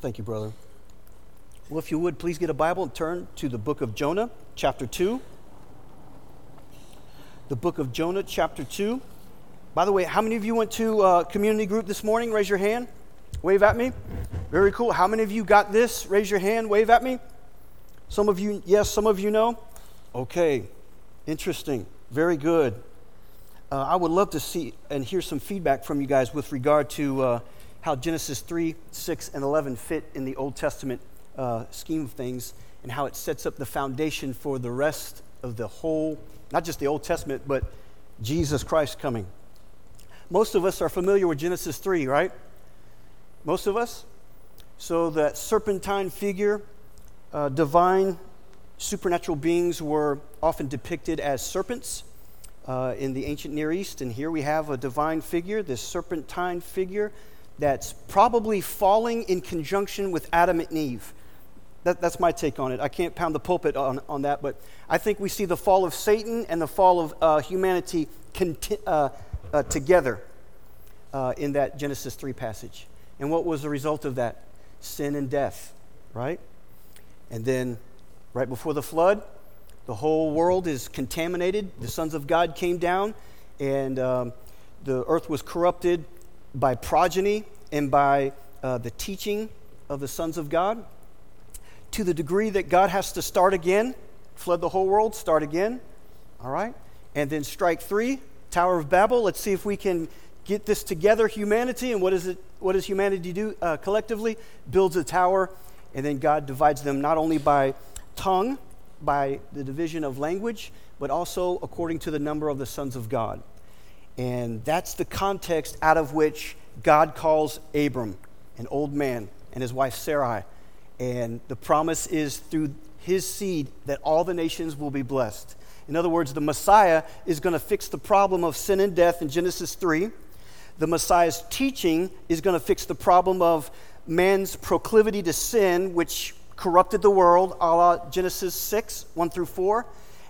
Thank you, brother. Well, if you would, please get a Bible and turn to the book of Jonah, chapter 2. The book of Jonah, chapter 2. By the way, how many of you went to uh, community group this morning? Raise your hand. Wave at me. Very cool. How many of you got this? Raise your hand. Wave at me. Some of you, yes, some of you know. Okay. Interesting. Very good. Uh, I would love to see and hear some feedback from you guys with regard to uh, how Genesis 3, 6, and 11 fit in the Old Testament uh, scheme of things and how it sets up the foundation for the rest of the whole, not just the Old Testament, but Jesus Christ coming. Most of us are familiar with Genesis 3, right? Most of us? So that serpentine figure, uh, divine supernatural beings were often depicted as serpents uh, in the ancient Near East. And here we have a divine figure, this serpentine figure, that's probably falling in conjunction with Adam and Eve. That, that's my take on it. I can't pound the pulpit on, on that, but I think we see the fall of Satan and the fall of uh, humanity conti- uh, uh, together uh, in that Genesis 3 passage. And what was the result of that? Sin and death, right? And then, right before the flood, the whole world is contaminated. The sons of God came down, and um, the earth was corrupted by progeny and by uh, the teaching of the sons of God to the degree that God has to start again, flood the whole world, start again. All right? And then strike three, Tower of Babel. Let's see if we can get this together, humanity. And what, is it, what does humanity do uh, collectively? Builds a tower, and then God divides them not only by tongue, by the division of language, but also according to the number of the sons of God. And that's the context out of which God calls Abram, an old man, and his wife Sarai. And the promise is through his seed that all the nations will be blessed. In other words, the Messiah is going to fix the problem of sin and death in Genesis 3. The Messiah's teaching is going to fix the problem of man's proclivity to sin, which corrupted the world, a la Genesis 6, 1 through 4.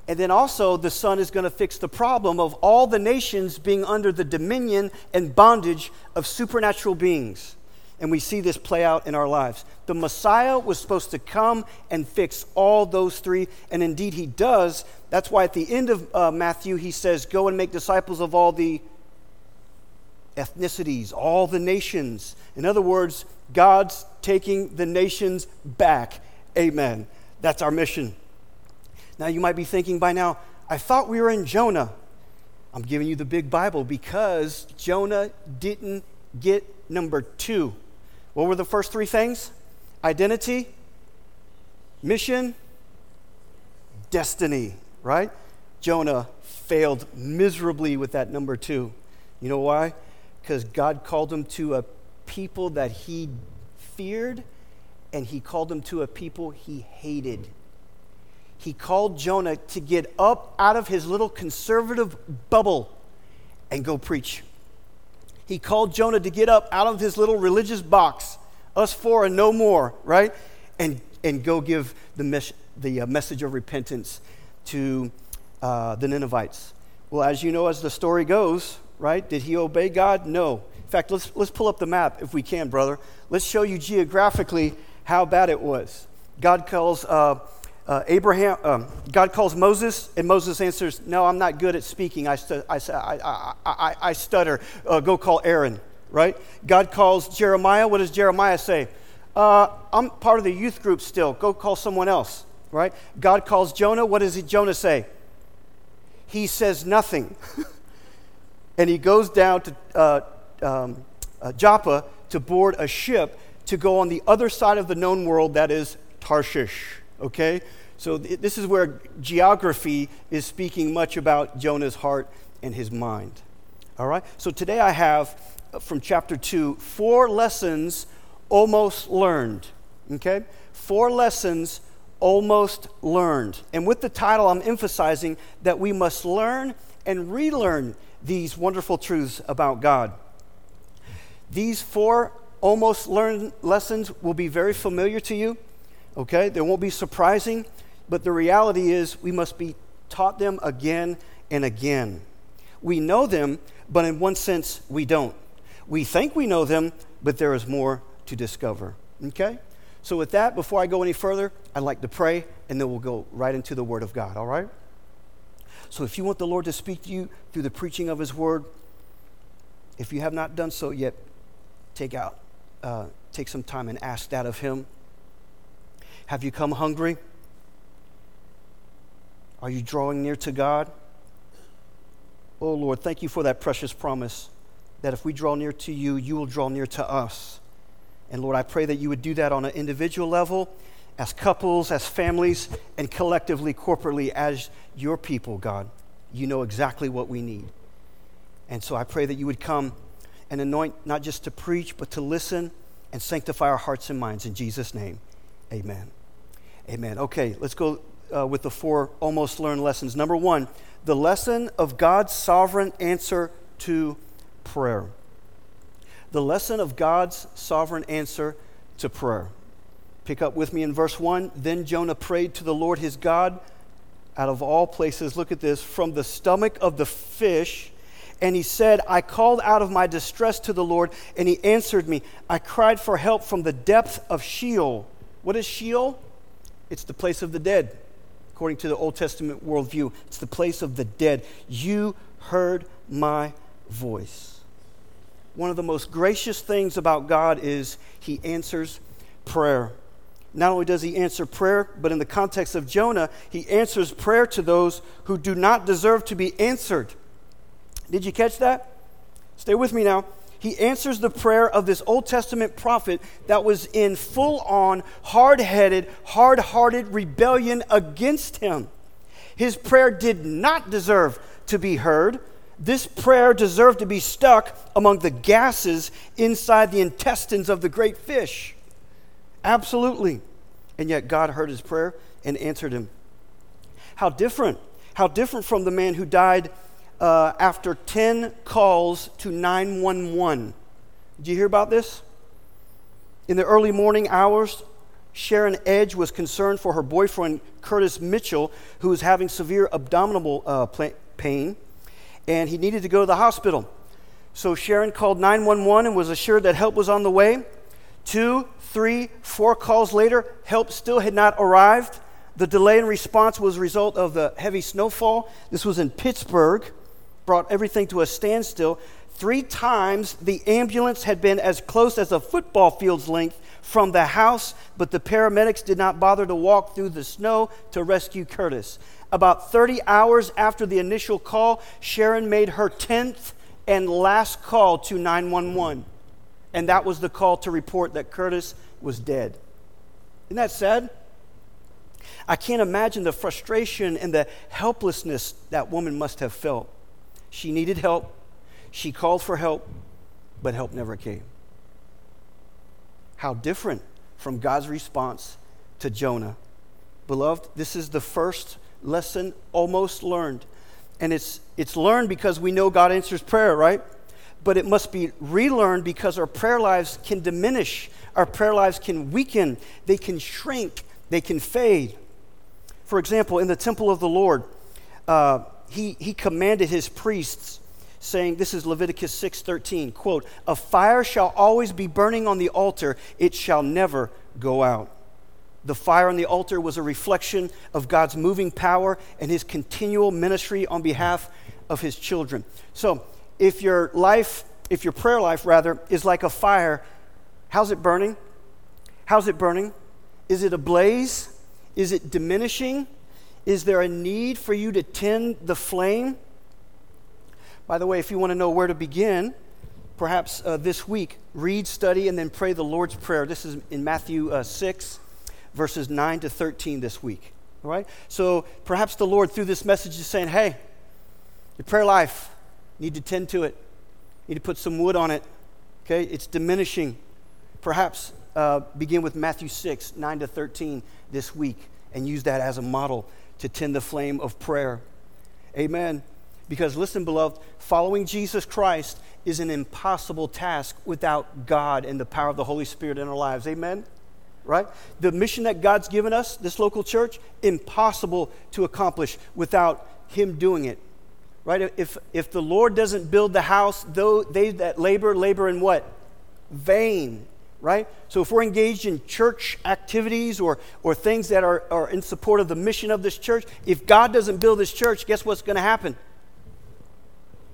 And then also, the Son is going to fix the problem of all the nations being under the dominion and bondage of supernatural beings. And we see this play out in our lives. The Messiah was supposed to come and fix all those three, and indeed he does. That's why at the end of uh, Matthew, he says, Go and make disciples of all the ethnicities, all the nations. In other words, God's taking the nations back. Amen. That's our mission. Now, you might be thinking by now, I thought we were in Jonah. I'm giving you the big Bible because Jonah didn't get number two. What were the first three things? Identity, mission, destiny, right? Jonah failed miserably with that number two. You know why? Because God called him to a people that he feared and he called him to a people he hated. He called Jonah to get up out of his little conservative bubble and go preach. He called Jonah to get up out of his little religious box, us four and no more, right? And, and go give the, mes- the uh, message of repentance to uh, the Ninevites. Well, as you know, as the story goes, right? Did he obey God? No. In fact, let's, let's pull up the map if we can, brother. Let's show you geographically how bad it was. God calls uh, uh, Abraham, um, God calls Moses, and Moses answers, No, I'm not good at speaking. I, stu- I, I, I, I stutter. Uh, go call Aaron, right? God calls Jeremiah. What does Jeremiah say? Uh, I'm part of the youth group still. Go call someone else, right? God calls Jonah. What does Jonah say? He says nothing. and he goes down to uh, um, uh, Joppa to board a ship to go on the other side of the known world, that is Tarshish. Okay? So th- this is where geography is speaking much about Jonah's heart and his mind. All right? So today I have uh, from chapter 2 four lessons almost learned. Okay? Four lessons almost learned. And with the title, I'm emphasizing that we must learn and relearn these wonderful truths about God. These four almost learned lessons will be very familiar to you, okay? They won't be surprising, but the reality is we must be taught them again and again. We know them, but in one sense, we don't. We think we know them, but there is more to discover. Okay? So, with that, before I go any further, I'd like to pray and then we'll go right into the Word of God, all right? So, if you want the Lord to speak to you through the preaching of His Word, if you have not done so yet, take out, uh, take some time and ask that of Him. Have you come hungry? Are you drawing near to God? Oh Lord, thank you for that precious promise that if we draw near to you, you will draw near to us. And Lord, I pray that you would do that on an individual level, as couples, as families, and collectively, corporately, as your people, God. You know exactly what we need. And so I pray that you would come and anoint not just to preach, but to listen and sanctify our hearts and minds. In Jesus' name, amen. Amen. Okay, let's go uh, with the four almost learned lessons. Number one, the lesson of God's sovereign answer to prayer. The lesson of God's sovereign answer to prayer. Pick up with me in verse 1. Then Jonah prayed to the Lord his God out of all places. Look at this from the stomach of the fish. And he said, I called out of my distress to the Lord, and he answered me. I cried for help from the depth of Sheol. What is Sheol? It's the place of the dead according to the Old Testament worldview. It's the place of the dead. You heard my voice. One of the most gracious things about God is he answers prayer. Not only does he answer prayer, but in the context of Jonah, he answers prayer to those who do not deserve to be answered. Did you catch that? Stay with me now he answers the prayer of this Old Testament prophet that was in full on, hard headed, hard hearted rebellion against him. His prayer did not deserve to be heard. This prayer deserved to be stuck among the gases inside the intestines of the great fish. Absolutely. And yet God heard his prayer and answered him. How different. How different from the man who died uh, after 10 calls to 911. Did you hear about this? In the early morning hours, Sharon Edge was concerned for her boyfriend, Curtis Mitchell, who was having severe abdominal uh, pain, and he needed to go to the hospital. So Sharon called 911 and was assured that help was on the way. Two, three, four calls later, help still had not arrived. The delay in response was a result of the heavy snowfall. This was in Pittsburgh brought everything to a standstill. Three times the ambulance had been as close as a football field's length from the house, but the paramedics did not bother to walk through the snow to rescue Curtis. About 30 hours after the initial call, Sharon made her 10th and last call to 911. And that was the call to report that Curtis was dead. Isn't that sad? I can't imagine the frustration and the helplessness that woman must have felt. She needed help. She called for help, but help never came. How different from God's response to Jonah. Beloved, this is the first lesson almost learned. And it's, it's learned because we know God answers prayer, right? But it must be relearned because our prayer lives can diminish, our prayer lives can weaken, they can shrink, they can fade. For example, in the temple of the Lord, uh, he, he commanded his priests saying this is leviticus 6.13 quote a fire shall always be burning on the altar. It shall never go out. The fire on the altar was a reflection of god's moving power and his continual ministry on behalf of his children. So if your life if your prayer life rather is like a fire how's it burning? How's it burning? Is it ablaze? Is it diminishing is there a need for you to tend the flame? By the way, if you want to know where to begin, perhaps uh, this week, read, study, and then pray the Lord's Prayer. This is in Matthew uh, 6, verses 9 to 13 this week. All right? So perhaps the Lord, through this message, is saying, hey, your prayer life, need to tend to it. need to put some wood on it. Okay? It's diminishing. Perhaps uh, begin with Matthew 6, 9 to 13 this week and use that as a model to tend the flame of prayer. Amen. Because listen, beloved, following Jesus Christ is an impossible task without God and the power of the Holy Spirit in our lives. Amen? Right? The mission that God's given us, this local church, impossible to accomplish without Him doing it. Right? If, if the Lord doesn't build the house, though they that labor, labor in what? Vain. Right? So if we're engaged in church activities or, or things that are, are in support of the mission of this church, if God doesn't build this church, guess what's going to happen?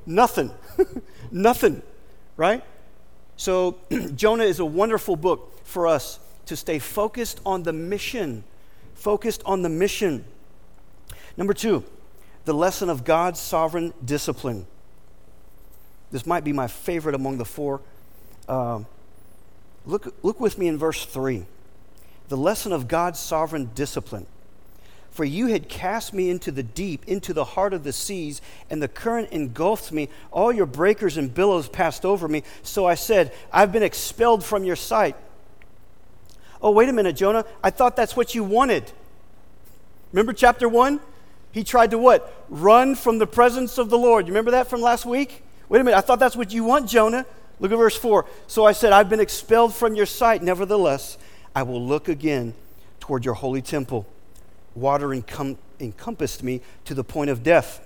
Nothing. Nothing, right? So Jonah is a wonderful book for us to stay focused on the mission. Focused on the mission. Number two, the lesson of God's sovereign discipline. This might be my favorite among the four. Um, look, look with me in verse 3. The lesson of God's sovereign discipline. For you had cast me into the deep, into the heart of the seas, and the current engulfed me. All your breakers and billows passed over me. So I said, I've been expelled from your sight. Oh, wait a minute, Jonah. I thought that's what you wanted. Remember chapter 1? He tried to what? Run from the presence of the Lord. You remember that from last week? Wait a minute. I thought that's what you want, Jonah. Look at verse 4. So I said, I've been expelled from your sight. Nevertheless, I will look again toward your holy temple. Water encom- encompassed me to the point of death.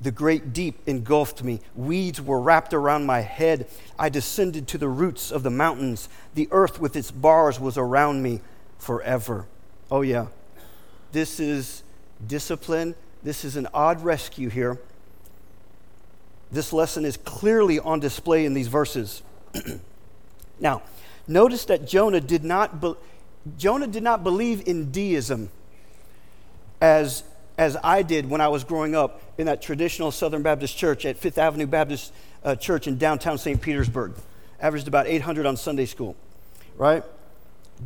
The great deep engulfed me. Weeds were wrapped around my head. I descended to the roots of the mountains. The earth with its bars was around me forever. Oh, yeah. This is discipline. This is an odd rescue here. This lesson is clearly on display in these verses. now, notice that Jonah did not be- Jonah did not believe in deism as as I did when I was growing up in that traditional Southern Baptist church at Fifth Avenue Baptist uh, Church in downtown St. Petersburg. Averaged about 800 on Sunday school, right?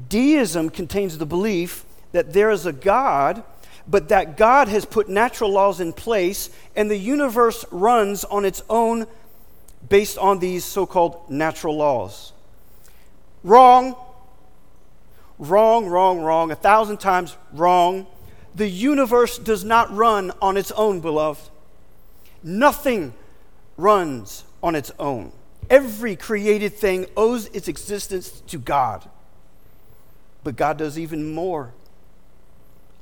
Deism contains the belief that there is a God but that God has put natural laws in place and the universe runs on its own based on these so called natural laws. Wrong. Wrong, wrong, wrong. A thousand times wrong. The universe does not run on its own, beloved. Nothing runs on its own. Every created thing owes its existence to God. But God does even more.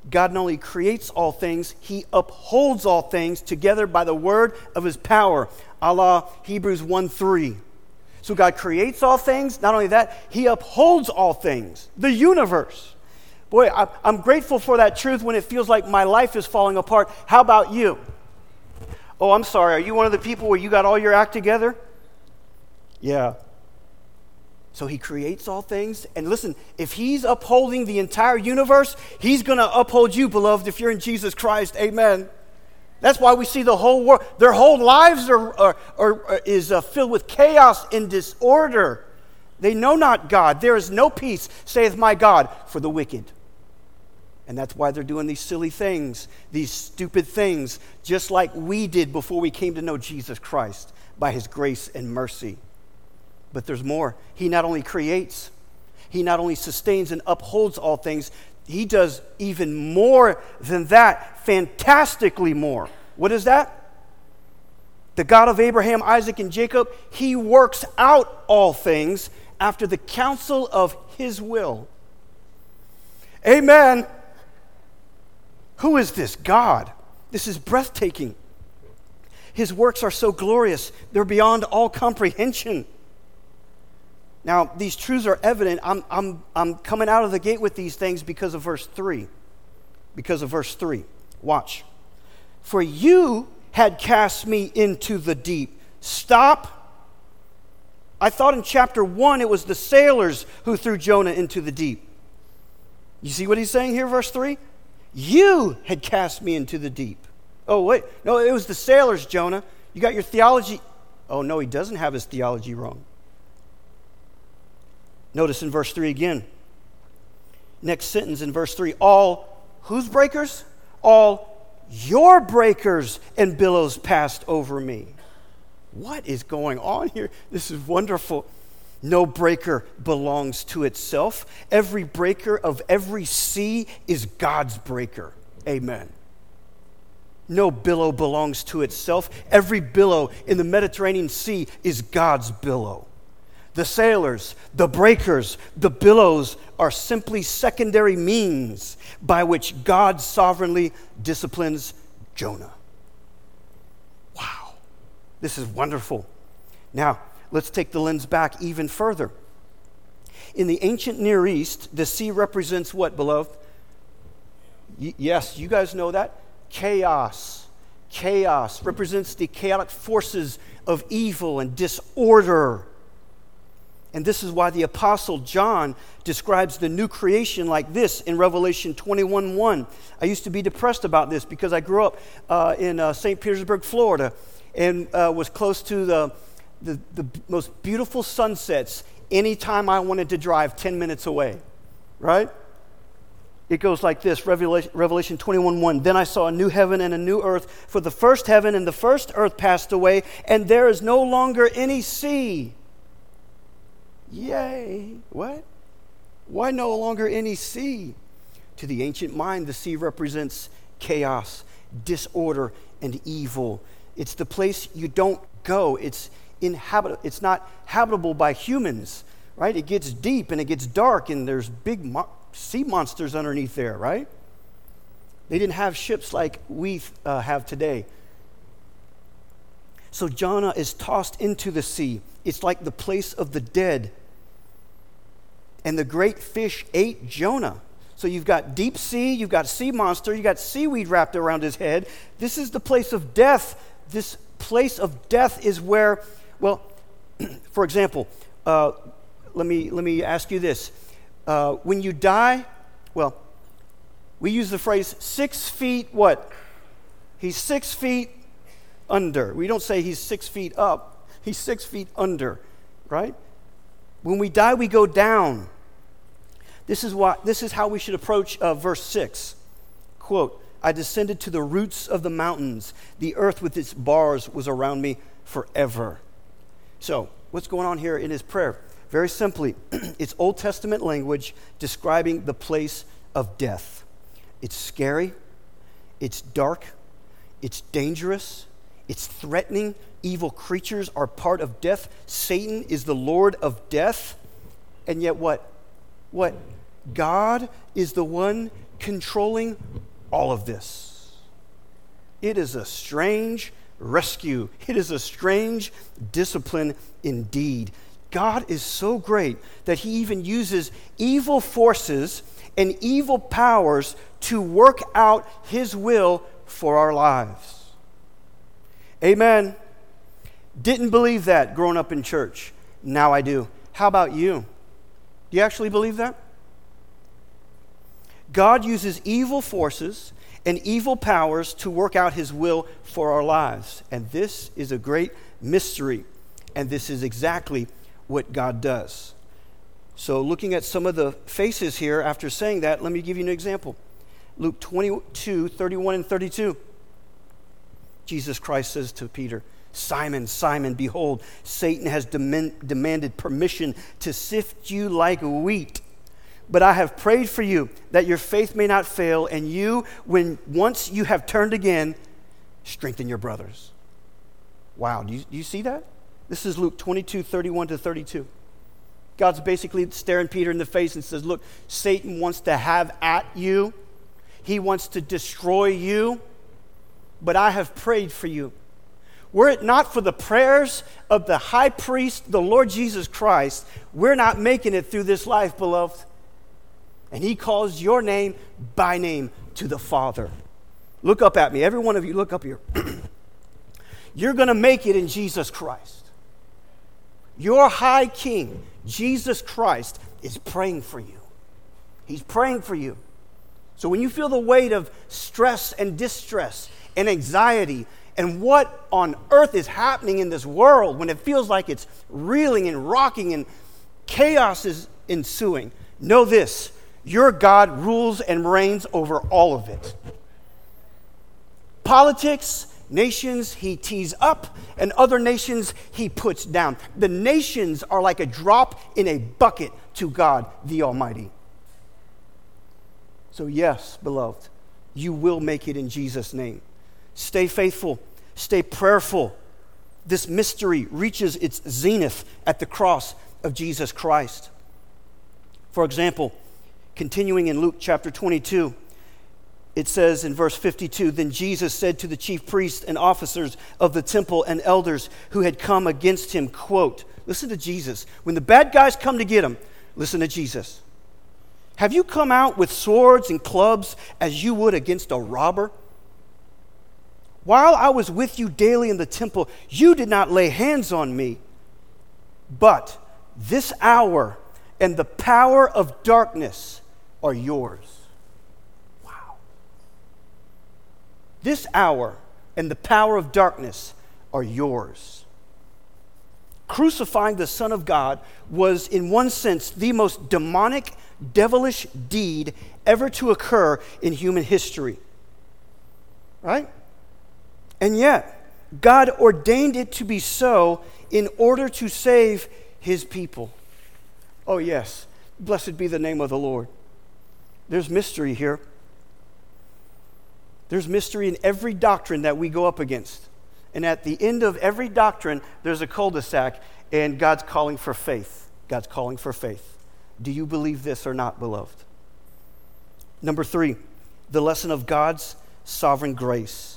God not only creates all things, he upholds all things together by the word of his power. a la Hebrews 1 3. So God creates all things. Not only that, he upholds all things, the universe. Boy, I'm grateful for that truth when it feels like my life is falling apart. How about you? Oh, I'm sorry. Are you one of the people where you got all your act together? Yeah. So he creates all things. And listen, if he's upholding the entire universe, he's going to uphold you, beloved, if you're in Jesus Christ. Amen. That's why we see the whole world, their whole lives are, are, are, is uh, filled with chaos and disorder. They know not God. There is no peace, saith my God, for the wicked. And that's why they're doing these silly things, these stupid things, just like we did before we came to know Jesus Christ by his grace and mercy. But there's more. He not only creates, he not only sustains and upholds all things, he does even more than that, fantastically more. What is that? The God of Abraham, Isaac, and Jacob, he works out all things after the counsel of his will. Amen. Who is this God? This is breathtaking. His works are so glorious, they're beyond all comprehension. Now, these truths are evident. I'm, I'm, I'm coming out of the gate with these things because of verse 3. Because of verse 3. Watch. For you had cast me into the deep. Stop. I thought in chapter 1 it was the sailors who threw Jonah into the deep. You see what he's saying here, verse 3? You had cast me into the deep. Oh, wait. No, it was the sailors, Jonah. You got your theology. Oh, no, he doesn't have his theology wrong. Notice in verse 3 again. Next sentence in verse 3 all whose breakers? All your breakers and billows passed over me. What is going on here? This is wonderful. No breaker belongs to itself. Every breaker of every sea is God's breaker. Amen. No billow belongs to itself. Every billow in the Mediterranean Sea is God's billow. The sailors, the breakers, the billows are simply secondary means by which God sovereignly disciplines Jonah. Wow, this is wonderful. Now, let's take the lens back even further. In the ancient Near East, the sea represents what, beloved? Y- yes, you guys know that. Chaos. Chaos represents the chaotic forces of evil and disorder. And this is why the Apostle John describes the new creation like this in Revelation 21 1. I used to be depressed about this because I grew up uh, in uh, St. Petersburg, Florida, and uh, was close to the, the, the most beautiful sunsets anytime I wanted to drive 10 minutes away, right? It goes like this Revelation, Revelation 21 1. Then I saw a new heaven and a new earth, for the first heaven and the first earth passed away, and there is no longer any sea. Yay. What? Why no longer any sea? To the ancient mind, the sea represents chaos, disorder, and evil. It's the place you don't go. It's inhabit- it's not habitable by humans, right? It gets deep and it gets dark and there's big mo- sea monsters underneath there, right? They didn't have ships like we uh, have today. So Jonah is tossed into the sea. It's like the place of the dead. And the great fish ate Jonah. So you've got deep sea, you've got sea monster, you've got seaweed wrapped around his head. This is the place of death. This place of death is where, well, for example, uh, let, me, let me ask you this. Uh, when you die, well, we use the phrase six feet what? He's six feet under. We don't say he's six feet up, he's six feet under, right? When we die, we go down. This is, what, this is how we should approach uh, verse 6. Quote, I descended to the roots of the mountains. The earth with its bars was around me forever. So, what's going on here in his prayer? Very simply, it's Old Testament language describing the place of death. It's scary, it's dark, it's dangerous, it's threatening. Evil creatures are part of death. Satan is the Lord of death. And yet, what? What? God is the one controlling all of this. It is a strange rescue, it is a strange discipline indeed. God is so great that He even uses evil forces and evil powers to work out His will for our lives. Amen. Didn't believe that growing up in church. Now I do. How about you? You actually believe that? God uses evil forces and evil powers to work out his will for our lives. And this is a great mystery. And this is exactly what God does. So, looking at some of the faces here after saying that, let me give you an example. Luke 22, 31 and 32. Jesus Christ says to Peter, Simon, Simon, behold, Satan has demand, demanded permission to sift you like wheat. But I have prayed for you that your faith may not fail, and you, when once you have turned again, strengthen your brothers. Wow, do you, do you see that? This is Luke 22, 31 to 32. God's basically staring Peter in the face and says, Look, Satan wants to have at you, he wants to destroy you, but I have prayed for you. Were it not for the prayers of the high priest, the Lord Jesus Christ, we're not making it through this life, beloved. And he calls your name by name to the Father. Look up at me. Every one of you, look up here. You're going to make it in Jesus Christ. Your high king, Jesus Christ, is praying for you. He's praying for you. So when you feel the weight of stress and distress and anxiety and what on earth is happening in this world, when it feels like it's reeling and rocking and chaos is ensuing, know this your God rules and reigns over all of it. Politics, nations he tees up, and other nations he puts down. The nations are like a drop in a bucket to God the Almighty. So, yes, beloved, you will make it in Jesus' name. Stay faithful, stay prayerful. This mystery reaches its zenith at the cross of Jesus Christ. For example, continuing in Luke chapter 22, it says in verse 52 Then Jesus said to the chief priests and officers of the temple and elders who had come against him, quote, Listen to Jesus. When the bad guys come to get him, Listen to Jesus. Have you come out with swords and clubs as you would against a robber? While I was with you daily in the temple, you did not lay hands on me. But this hour and the power of darkness are yours. Wow. This hour and the power of darkness are yours. Crucifying the Son of God was, in one sense, the most demonic, devilish deed ever to occur in human history. Right? And yet, God ordained it to be so in order to save his people. Oh, yes. Blessed be the name of the Lord. There's mystery here. There's mystery in every doctrine that we go up against. And at the end of every doctrine, there's a cul de sac, and God's calling for faith. God's calling for faith. Do you believe this or not, beloved? Number three, the lesson of God's sovereign grace.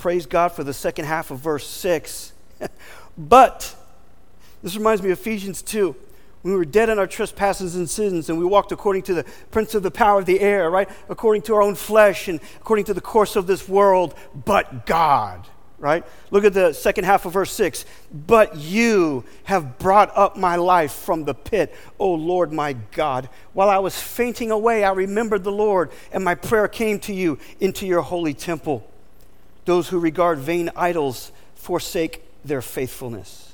Praise God for the second half of verse 6. but, this reminds me of Ephesians 2 we were dead in our trespasses and sins, and we walked according to the prince of the power of the air, right? According to our own flesh and according to the course of this world, but God, right? Look at the second half of verse 6. But you have brought up my life from the pit, O Lord my God. While I was fainting away, I remembered the Lord, and my prayer came to you into your holy temple. Those who regard vain idols forsake their faithfulness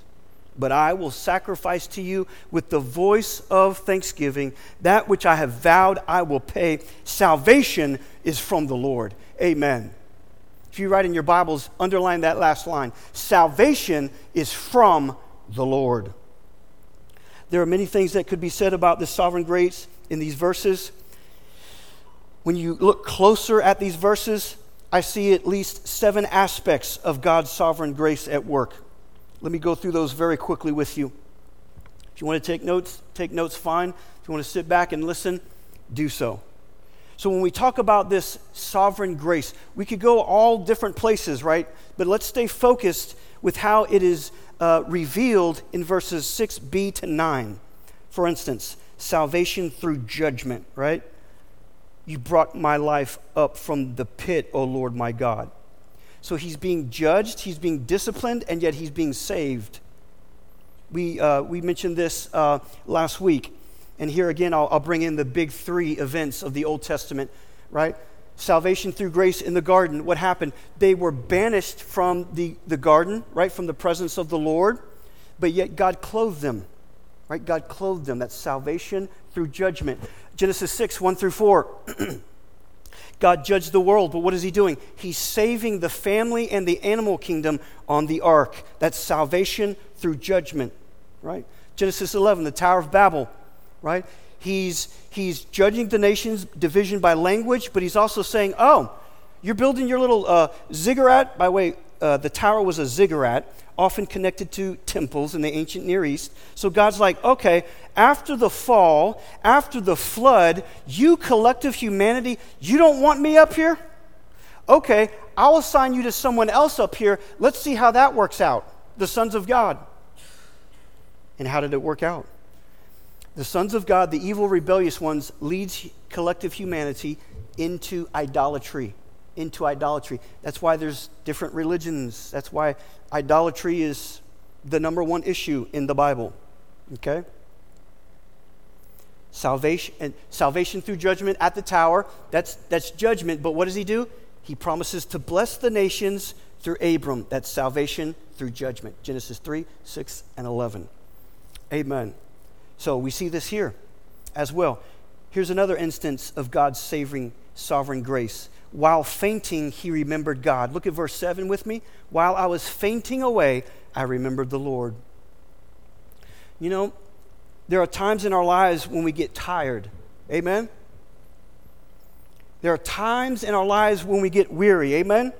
but I will sacrifice to you with the voice of thanksgiving. That which I have vowed, I will pay. Salvation is from the Lord. Amen. If you write in your Bibles, underline that last line. Salvation is from the Lord. There are many things that could be said about this sovereign grace in these verses. When you look closer at these verses, I see at least seven aspects of God's sovereign grace at work. Let me go through those very quickly with you. If you want to take notes, take notes fine. If you want to sit back and listen, do so. So, when we talk about this sovereign grace, we could go all different places, right? But let's stay focused with how it is uh, revealed in verses 6b to 9. For instance, salvation through judgment, right? You brought my life up from the pit, O Lord my God. So he's being judged, he's being disciplined, and yet he's being saved. We, uh, we mentioned this uh, last week. And here again, I'll, I'll bring in the big three events of the Old Testament, right? Salvation through grace in the garden. What happened? They were banished from the, the garden, right? From the presence of the Lord, but yet God clothed them, right? God clothed them. That's salvation through judgment. Genesis 6, 1 through 4. God judged the world, but what is He doing? He's saving the family and the animal kingdom on the ark. That's salvation through judgment, right? Genesis 11, the Tower of Babel, right? He's, he's judging the nations, division by language, but he's also saying, oh, you're building your little uh, ziggurat. By way, uh, the tower was a ziggurat often connected to temples in the ancient Near East. So God's like, okay, after the fall, after the flood, you collective humanity, you don't want me up here? Okay, I'll assign you to someone else up here. Let's see how that works out. The sons of God. And how did it work out? The sons of God, the evil, rebellious ones, leads collective humanity into idolatry into idolatry. That's why there's different religions. That's why idolatry is the number one issue in the Bible. Okay? Salvation and salvation through judgment at the tower, that's that's judgment, but what does he do? He promises to bless the nations through Abram. That's salvation through judgment. Genesis 3, 6, and 11. Amen. So we see this here as well. Here's another instance of God's saving sovereign grace. While fainting, he remembered God. Look at verse 7 with me. While I was fainting away, I remembered the Lord. You know, there are times in our lives when we get tired. Amen? There are times in our lives when we get weary. Amen?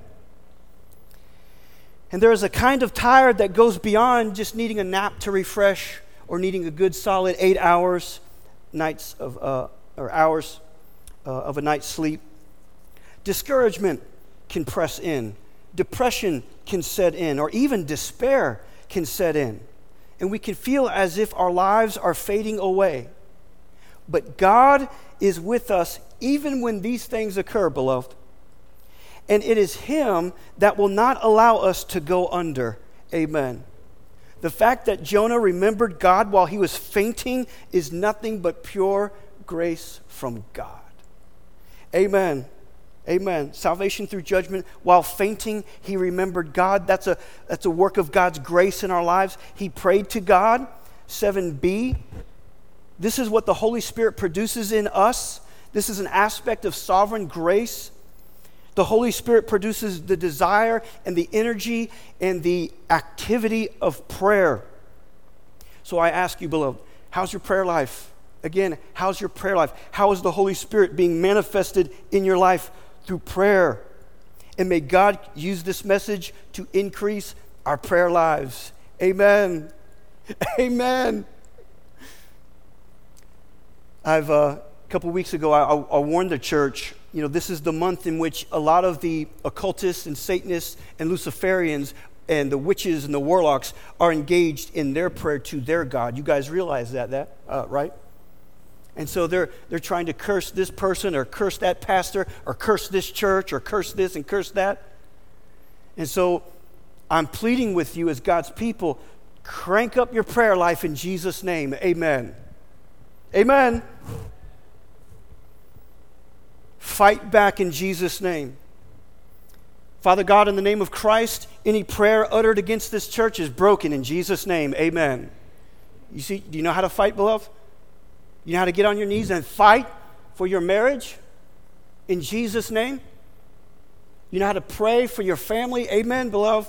And there is a kind of tired that goes beyond just needing a nap to refresh or needing a good solid eight hours, nights of, uh, or hours uh, of a night's sleep. Discouragement can press in, depression can set in, or even despair can set in. And we can feel as if our lives are fading away. But God is with us even when these things occur, beloved. And it is Him that will not allow us to go under. Amen. The fact that Jonah remembered God while he was fainting is nothing but pure grace from God. Amen. Amen. Salvation through judgment. While fainting, he remembered God. That's a, that's a work of God's grace in our lives. He prayed to God. 7b. This is what the Holy Spirit produces in us. This is an aspect of sovereign grace. The Holy Spirit produces the desire and the energy and the activity of prayer. So I ask you, beloved, how's your prayer life? Again, how's your prayer life? How is the Holy Spirit being manifested in your life through prayer? And may God use this message to increase our prayer lives. Amen. Amen. I've, uh, a couple weeks ago, I, I, warned the church, you know, this is the month in which a lot of the occultists and Satanists and Luciferians and the witches and the warlocks are engaged in their prayer to their God. You guys realize that, that uh, right? And so they're, they're trying to curse this person or curse that pastor or curse this church or curse this and curse that. And so I'm pleading with you as God's people crank up your prayer life in Jesus' name. Amen. Amen. Fight back in Jesus' name. Father God, in the name of Christ, any prayer uttered against this church is broken in Jesus' name. Amen. You see, do you know how to fight, beloved? You know how to get on your knees and fight for your marriage in Jesus' name? You know how to pray for your family? Amen, beloved.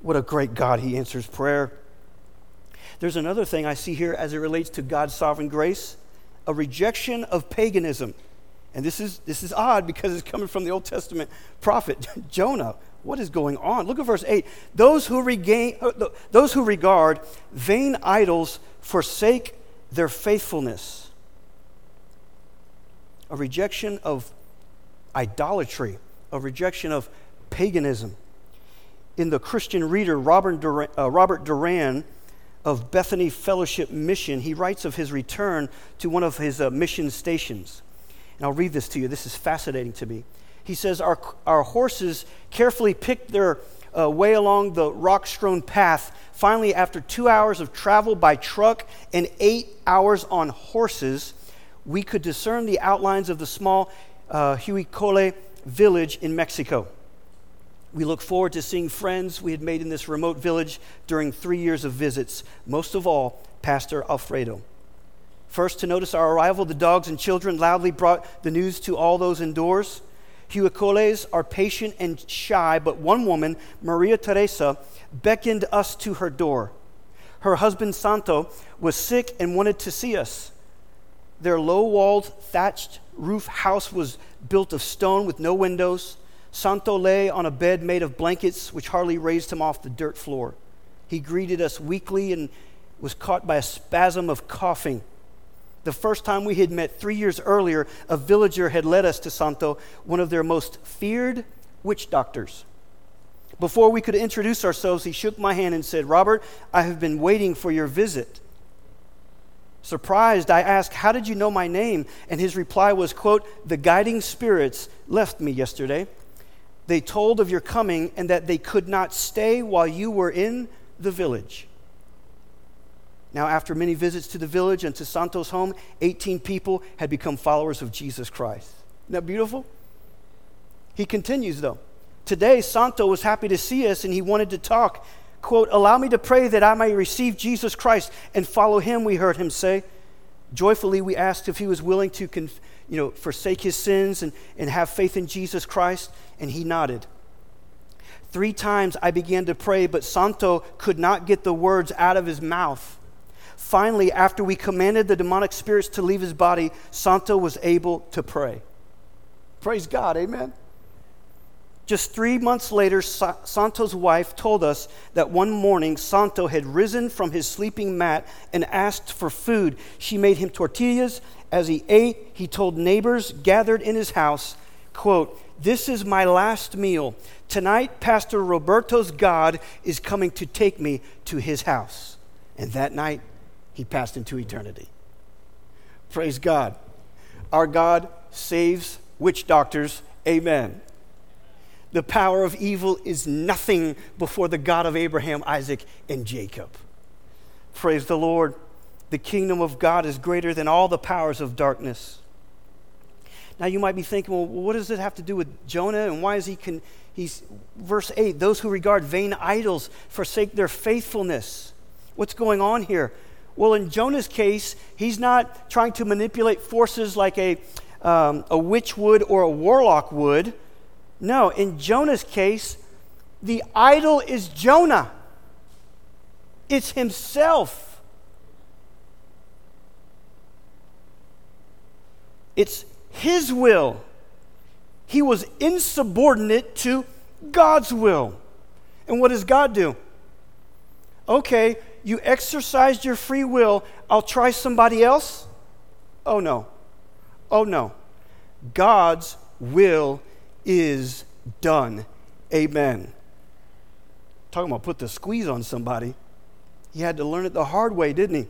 What a great God, He answers prayer. There's another thing I see here as it relates to God's sovereign grace a rejection of paganism. And this is, this is odd because it's coming from the Old Testament prophet Jonah. What is going on? Look at verse 8. Those who, regain, uh, those who regard vain idols forsake their faithfulness. A rejection of idolatry, a rejection of paganism. In the Christian Reader, Robert Duran, uh, Robert Duran of Bethany Fellowship Mission, he writes of his return to one of his uh, mission stations. And I'll read this to you. This is fascinating to me. He says, Our, our horses carefully picked their uh, way along the rock strewn path. Finally, after two hours of travel by truck and eight hours on horses, we could discern the outlines of the small uh, Huichol village in Mexico. We look forward to seeing friends we had made in this remote village during three years of visits, most of all, Pastor Alfredo. First, to notice our arrival, the dogs and children loudly brought the news to all those indoors. Huicholes are patient and shy, but one woman, Maria Teresa, beckoned us to her door. Her husband, Santo, was sick and wanted to see us. Their low walled, thatched roof house was built of stone with no windows. Santo lay on a bed made of blankets, which hardly raised him off the dirt floor. He greeted us weakly and was caught by a spasm of coughing. The first time we had met three years earlier, a villager had led us to Santo, one of their most feared witch doctors. Before we could introduce ourselves, he shook my hand and said, Robert, I have been waiting for your visit. Surprised, I asked, How did you know my name? And his reply was, quote, The guiding spirits left me yesterday. They told of your coming and that they could not stay while you were in the village. Now, after many visits to the village and to Santo's home, 18 people had become followers of Jesus Christ. Isn't that beautiful? He continues, though. Today, Santo was happy to see us and he wanted to talk. Quote, Allow me to pray that I may receive Jesus Christ and follow him, we heard him say. Joyfully, we asked if he was willing to conf- you know, forsake his sins and, and have faith in Jesus Christ, and he nodded. Three times I began to pray, but Santo could not get the words out of his mouth. Finally, after we commanded the demonic spirits to leave his body, Santo was able to pray. Praise God, amen. Just three months later, Sa- Santo's wife told us that one morning Santo had risen from his sleeping mat and asked for food. She made him tortillas. As he ate, he told neighbors gathered in his house, quote, This is my last meal. Tonight, Pastor Roberto's God is coming to take me to his house. And that night, he passed into eternity. Praise God. Our God saves witch doctors. Amen. The power of evil is nothing before the God of Abraham, Isaac, and Jacob. Praise the Lord. The kingdom of God is greater than all the powers of darkness. Now you might be thinking, well, what does it have to do with Jonah and why is he he's verse 8, those who regard vain idols forsake their faithfulness. What's going on here? Well, in Jonah's case, he's not trying to manipulate forces like a, um, a witch would or a warlock would. No, in Jonah's case, the idol is Jonah, it's himself. It's his will. He was insubordinate to God's will. And what does God do? Okay, you exercised your free will. I'll try somebody else. Oh no. Oh no. God's will is done. Amen. Talking about put the squeeze on somebody. He had to learn it the hard way, didn't he?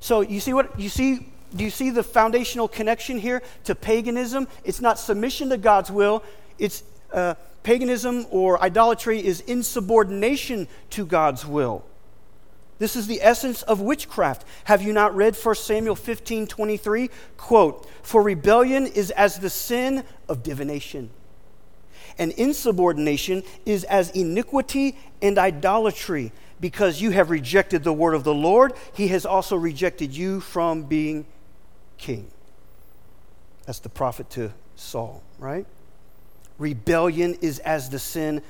So you see what you see do you see the foundational connection here to paganism? It's not submission to God's will, it's uh, paganism or idolatry is insubordination to God's will. This is the essence of witchcraft. Have you not read 1 Samuel 15 23? Quote, For rebellion is as the sin of divination, and insubordination is as iniquity and idolatry. Because you have rejected the word of the Lord, he has also rejected you from being king. That's the prophet to Saul, right? Rebellion is as the sin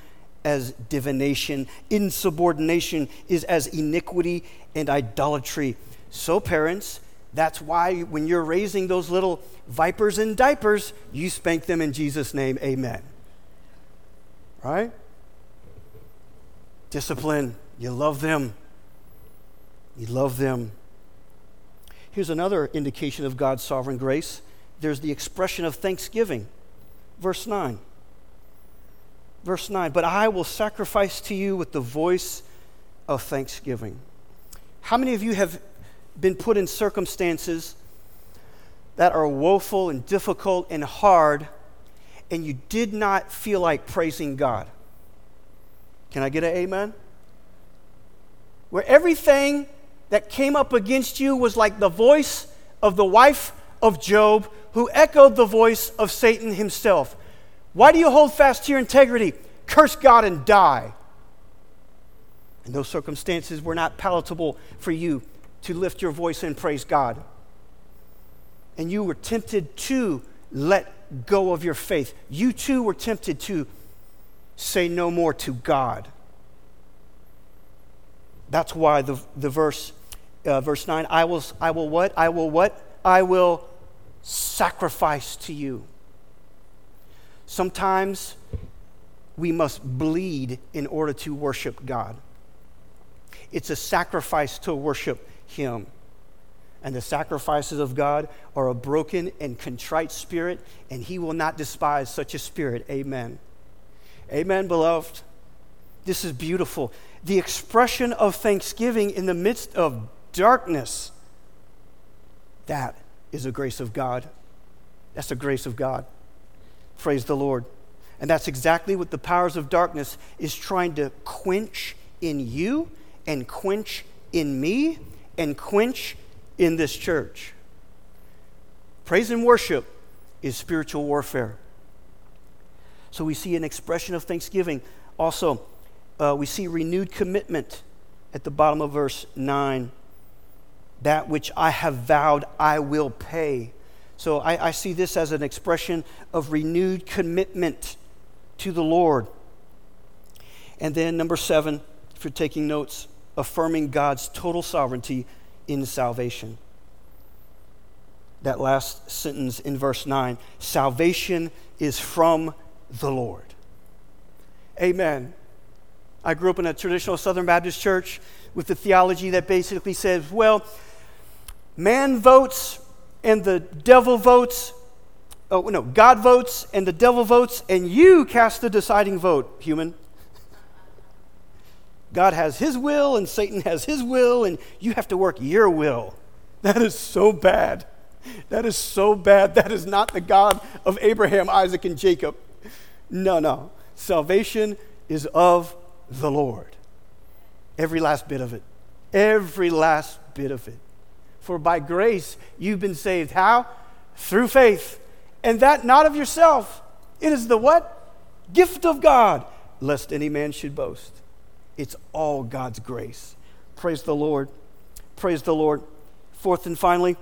as divination, insubordination is as iniquity and idolatry. So, parents, that's why when you're raising those little vipers in diapers, you spank them in Jesus' name. Amen. Right? Discipline. You love them. You love them. Here's another indication of God's sovereign grace there's the expression of thanksgiving. Verse 9. Verse 9, but I will sacrifice to you with the voice of thanksgiving. How many of you have been put in circumstances that are woeful and difficult and hard, and you did not feel like praising God? Can I get an amen? Where everything that came up against you was like the voice of the wife of Job, who echoed the voice of Satan himself. Why do you hold fast to your integrity? Curse God and die. And those circumstances were not palatable for you to lift your voice and praise God. And you were tempted to let go of your faith. You too were tempted to say no more to God. That's why the, the verse, uh, verse 9, I will, I will what? I will what? I will sacrifice to you. Sometimes we must bleed in order to worship God. It's a sacrifice to worship Him. And the sacrifices of God are a broken and contrite spirit, and He will not despise such a spirit. Amen. Amen, beloved. This is beautiful. The expression of thanksgiving in the midst of darkness. That is a grace of God. That's the grace of God. Praise the Lord. And that's exactly what the powers of darkness is trying to quench in you and quench in me and quench in this church. Praise and worship is spiritual warfare. So we see an expression of thanksgiving. Also, uh, we see renewed commitment at the bottom of verse 9. That which I have vowed, I will pay. So I, I see this as an expression of renewed commitment to the Lord. And then, number seven, if you're taking notes, affirming God's total sovereignty in salvation. That last sentence in verse 9 salvation is from the Lord. Amen. I grew up in a traditional Southern Baptist church with the theology that basically says, well, man votes and the devil votes. Oh, no, God votes and the devil votes, and you cast the deciding vote, human. God has his will and Satan has his will, and you have to work your will. That is so bad. That is so bad. That is not the God of Abraham, Isaac, and Jacob. No, no. Salvation is of the Lord. Every last bit of it. Every last bit of it. For by grace you've been saved. How? Through faith. And that not of yourself. It is the what? Gift of God, lest any man should boast. It's all God's grace. Praise the Lord. Praise the Lord. Fourth and finally,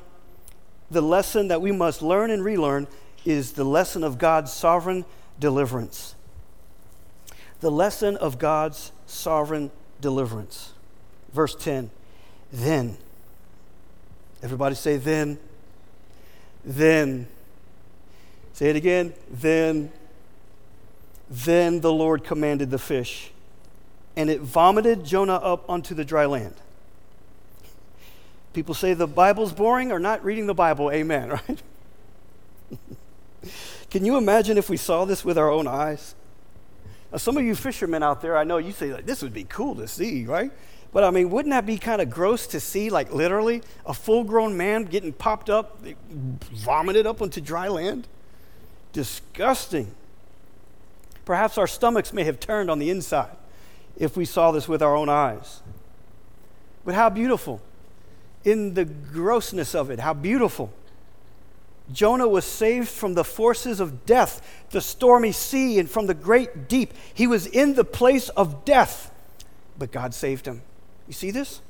the lesson that we must learn and relearn is the lesson of God's sovereign deliverance. The lesson of God's sovereign deliverance. Verse 10 Then, everybody say, then. Then. Say it again. Then. Then the Lord commanded the fish, and it vomited Jonah up onto the dry land. People say the Bible's boring or not reading the Bible. Amen, right? Can you imagine if we saw this with our own eyes? Now, some of you fishermen out there, I know you say, like, this would be cool to see, right? But I mean, wouldn't that be kind of gross to see, like literally, a full grown man getting popped up, vomited up onto dry land? Disgusting. Perhaps our stomachs may have turned on the inside if we saw this with our own eyes. But how beautiful. In the grossness of it, how beautiful. Jonah was saved from the forces of death, the stormy sea, and from the great deep. He was in the place of death, but God saved him. You see this?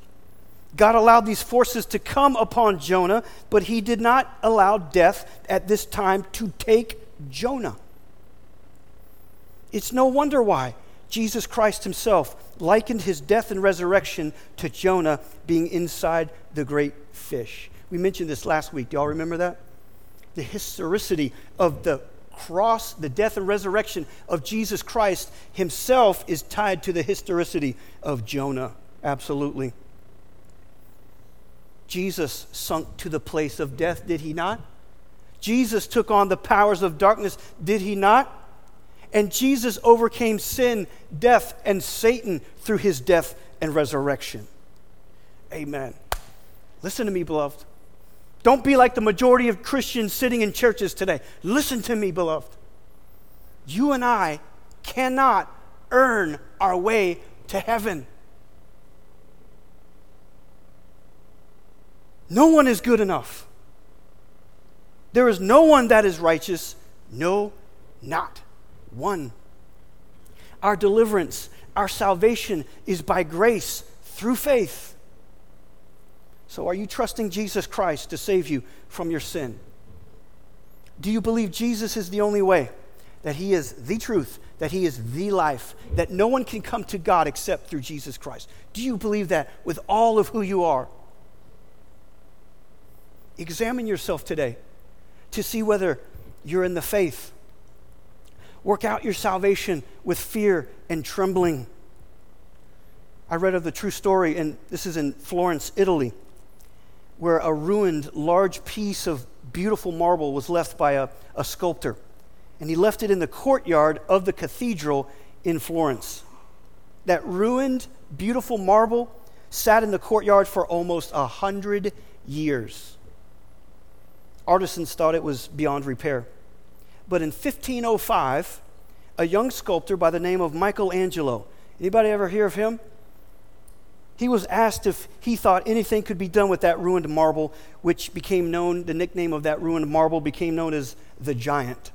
God allowed these forces to come upon Jonah, but he did not allow death at this time to take Jonah. It's no wonder why Jesus Christ himself likened his death and resurrection to Jonah being inside the great fish. We mentioned this last week. Do y'all remember that? The historicity of the cross, the death and resurrection of Jesus Christ himself is tied to the historicity of Jonah. Absolutely. Jesus sunk to the place of death, did he not? Jesus took on the powers of darkness, did he not? And Jesus overcame sin, death, and Satan through his death and resurrection. Amen. Listen to me, beloved. Don't be like the majority of Christians sitting in churches today. Listen to me, beloved. You and I cannot earn our way to heaven. No one is good enough. There is no one that is righteous. No, not one. Our deliverance, our salvation is by grace through faith. So, are you trusting Jesus Christ to save you from your sin? Do you believe Jesus is the only way? That He is the truth, that He is the life, that no one can come to God except through Jesus Christ? Do you believe that with all of who you are? Examine yourself today to see whether you're in the faith Work out your salvation with fear and trembling. I read of the true story, and this is in Florence, Italy, where a ruined large piece of beautiful marble was left by a, a sculptor. And he left it in the courtyard of the cathedral in Florence. That ruined, beautiful marble sat in the courtyard for almost a hundred years. Artisans thought it was beyond repair. But in 1505, a young sculptor by the name of Michelangelo, anybody ever hear of him? He was asked if he thought anything could be done with that ruined marble, which became known, the nickname of that ruined marble became known as the giant.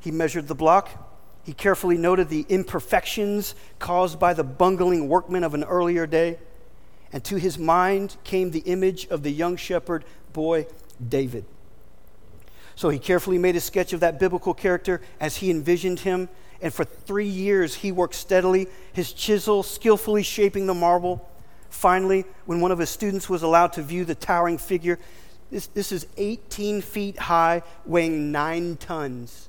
He measured the block. He carefully noted the imperfections caused by the bungling workmen of an earlier day. And to his mind came the image of the young shepherd boy David. So he carefully made a sketch of that biblical character as he envisioned him. And for three years, he worked steadily, his chisel skillfully shaping the marble. Finally, when one of his students was allowed to view the towering figure, this, this is 18 feet high, weighing nine tons.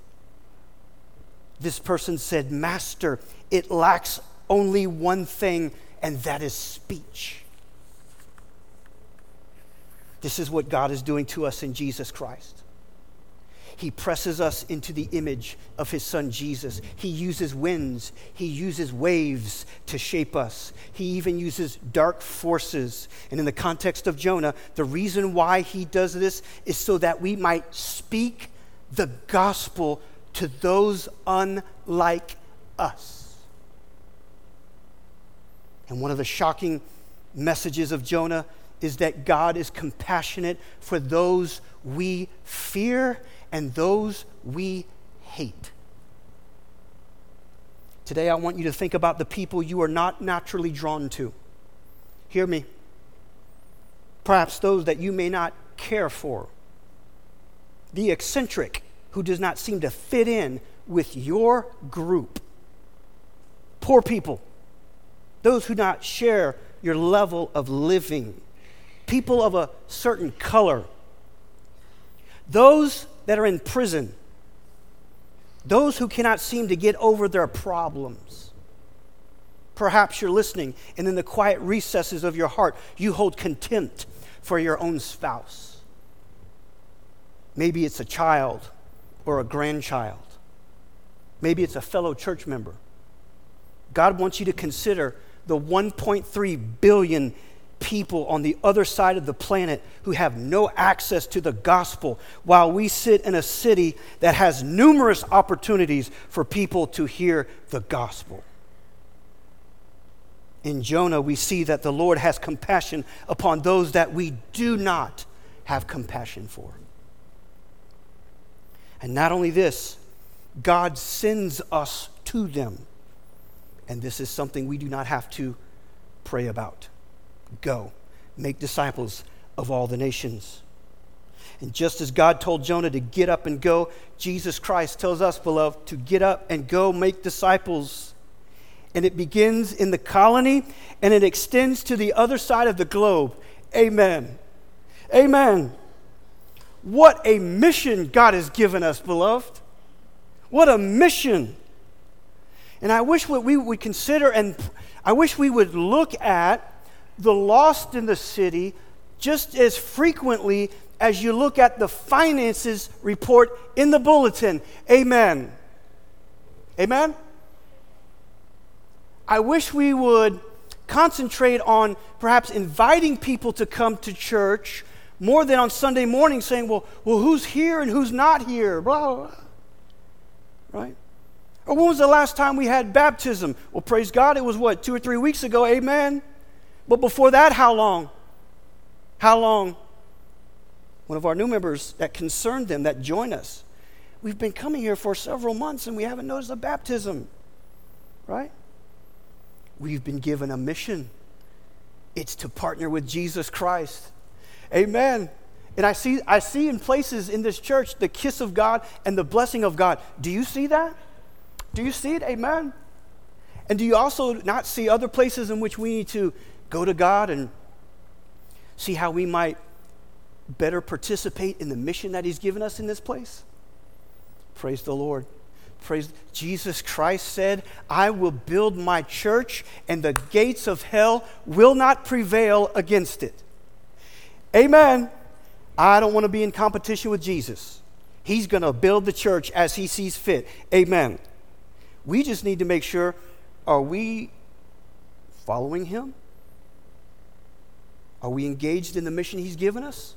This person said, Master, it lacks only one thing, and that is speech. This is what God is doing to us in Jesus Christ. He presses us into the image of his son Jesus. He uses winds, he uses waves to shape us. He even uses dark forces. And in the context of Jonah, the reason why he does this is so that we might speak the gospel to those unlike us. And one of the shocking messages of Jonah is that God is compassionate for those we fear and those we hate. Today, I want you to think about the people you are not naturally drawn to. Hear me. Perhaps those that you may not care for. The eccentric who does not seem to fit in with your group. Poor people. Those who do not share your level of living. People of a certain color. Those that are in prison, those who cannot seem to get over their problems. Perhaps you're listening, and in the quiet recesses of your heart, you hold contempt for your own spouse. Maybe it's a child or a grandchild. Maybe it's a fellow church member. God wants you to consider the 1.3 billion people on the other side of the planet who have no access to the gospel, while we sit in a city that has numerous opportunities for people to hear the gospel. In Jonah, we see that the Lord has compassion upon those that we do not have compassion for. And not only this, God sends us to them. And this is something we do not have to pray about. Go, make disciples of all the nations. And just as God told Jonah to get up and go, Jesus Christ tells us, beloved, to get up and go make disciples. And it begins in the colony and it extends to the other side of the globe. Amen. Amen. What a mission God has given us, beloved. What a mission. And I wish what we would consider and I wish we would look at the lost in the city just as frequently as you look at the finances report in the bulletin. Amen. Amen? I wish we would concentrate on perhaps inviting people to come to church more than on Sunday morning saying, well, well who's here and who's not here? Blah, blah, blah. Right? Or when was the last time we had baptism? Well, praise God, it was what, two or three weeks ago? Amen. But before that, how long? How long? One of our new members that concerned them, that joined us. We've been coming here for several months and we haven't noticed a baptism, right? We've been given a mission. It's to partner with Jesus Christ. Amen. And I see, I see in places in this church the kiss of God and the blessing of God. Do you see that? Do you see it? Amen. And do you also not see other places in which we need to go to God and see how we might better participate in the mission that He's given us in this place? Praise the Lord. Praise Jesus Christ said, I will build my church, and the gates of hell will not prevail against it. Amen. I don't want to be in competition with Jesus. He's going to build the church as he sees fit. Amen. We just need to make sure are we following him? Are we engaged in the mission He's given us?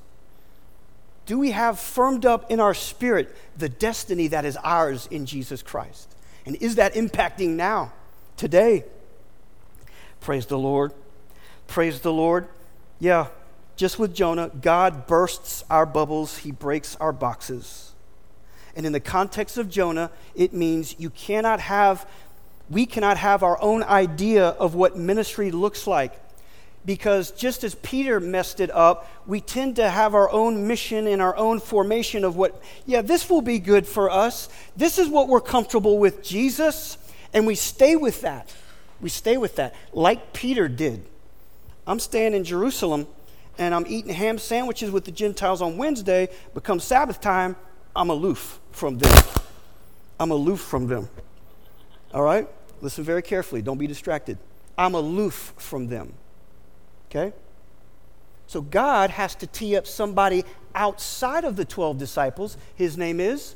Do we have firmed up in our spirit the destiny that is ours in Jesus Christ? And is that impacting now, today? Praise the Lord. Praise the Lord. Yeah, just with Jonah, God bursts our bubbles, He breaks our boxes. And in the context of Jonah, it means you cannot have, we cannot have our own idea of what ministry looks like because just as Peter messed it up, we tend to have our own mission and our own formation of what, yeah, this will be good for us. This is what we're comfortable with, Jesus. And we stay with that. We stay with that, like Peter did. I'm staying in Jerusalem and I'm eating ham sandwiches with the Gentiles on Wednesday, but come Sabbath time, I'm aloof from them. I'm aloof from them. All right? Listen very carefully. Don't be distracted. I'm aloof from them. Okay? So God has to tee up somebody outside of the 12 disciples. His name is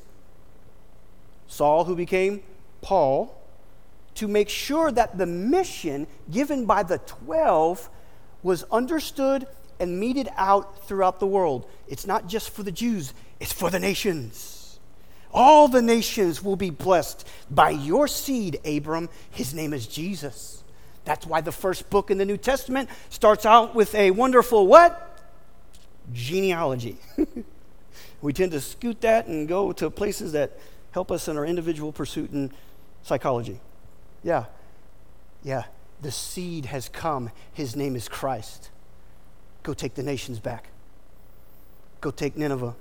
Saul, who became Paul, to make sure that the mission given by the 12 was understood and meted out throughout the world. It's not just for the Jews, it's for the nations. All the nations will be blessed by your seed, Abram. His name is Jesus. That's why the first book in the New Testament starts out with a wonderful what? Genealogy. we tend to scoot that and go to places that help us in our individual pursuit in psychology. Yeah. Yeah. The seed has come. His name is Christ. Go take the nations back. Go take Nineveh.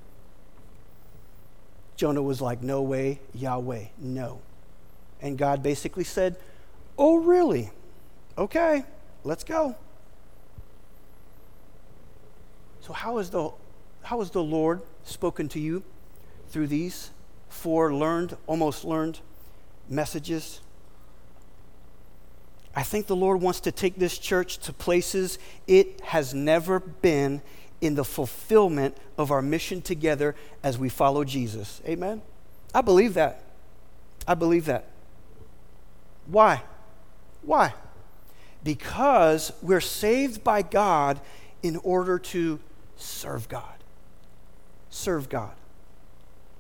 Jonah was like, No way, Yahweh, no. And God basically said, Oh, really? Okay, let's go. So, how is the, how has the Lord spoken to you through these four learned, almost learned messages? I think the Lord wants to take this church to places it has never been in the fulfillment of our mission together as we follow Jesus. Amen? I believe that. I believe that. Why? Why? Because we're saved by God in order to serve God. Serve God.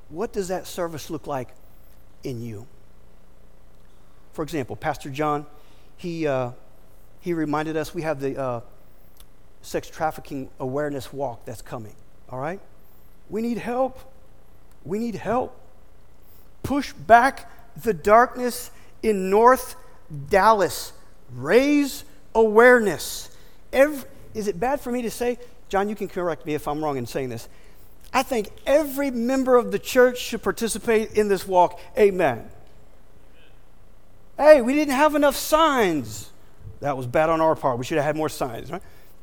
What does that service look like in you? For example, Pastor John he, uh, he reminded us we have the uh, sex trafficking awareness walk that's coming, all right? We need help. We need help. Push back the darkness in North Dallas. Raise awareness. Every, is it bad for me to say, John, you can correct me if I'm wrong in saying this. I think every member of the church should participate in this walk. Amen. Hey, we didn't have enough signs. That was bad on our part. We should have had more signs, right?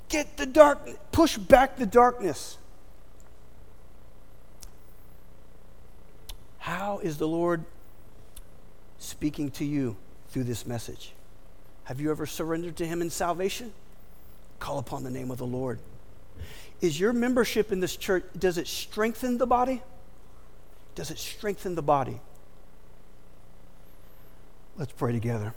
Get the dark, push back the darkness. How is the Lord speaking to you through this message? Have you ever surrendered to Him in salvation? Call upon the name of the Lord. Is your membership in this church, does it strengthen the body? Does it strengthen the body? Let's pray together.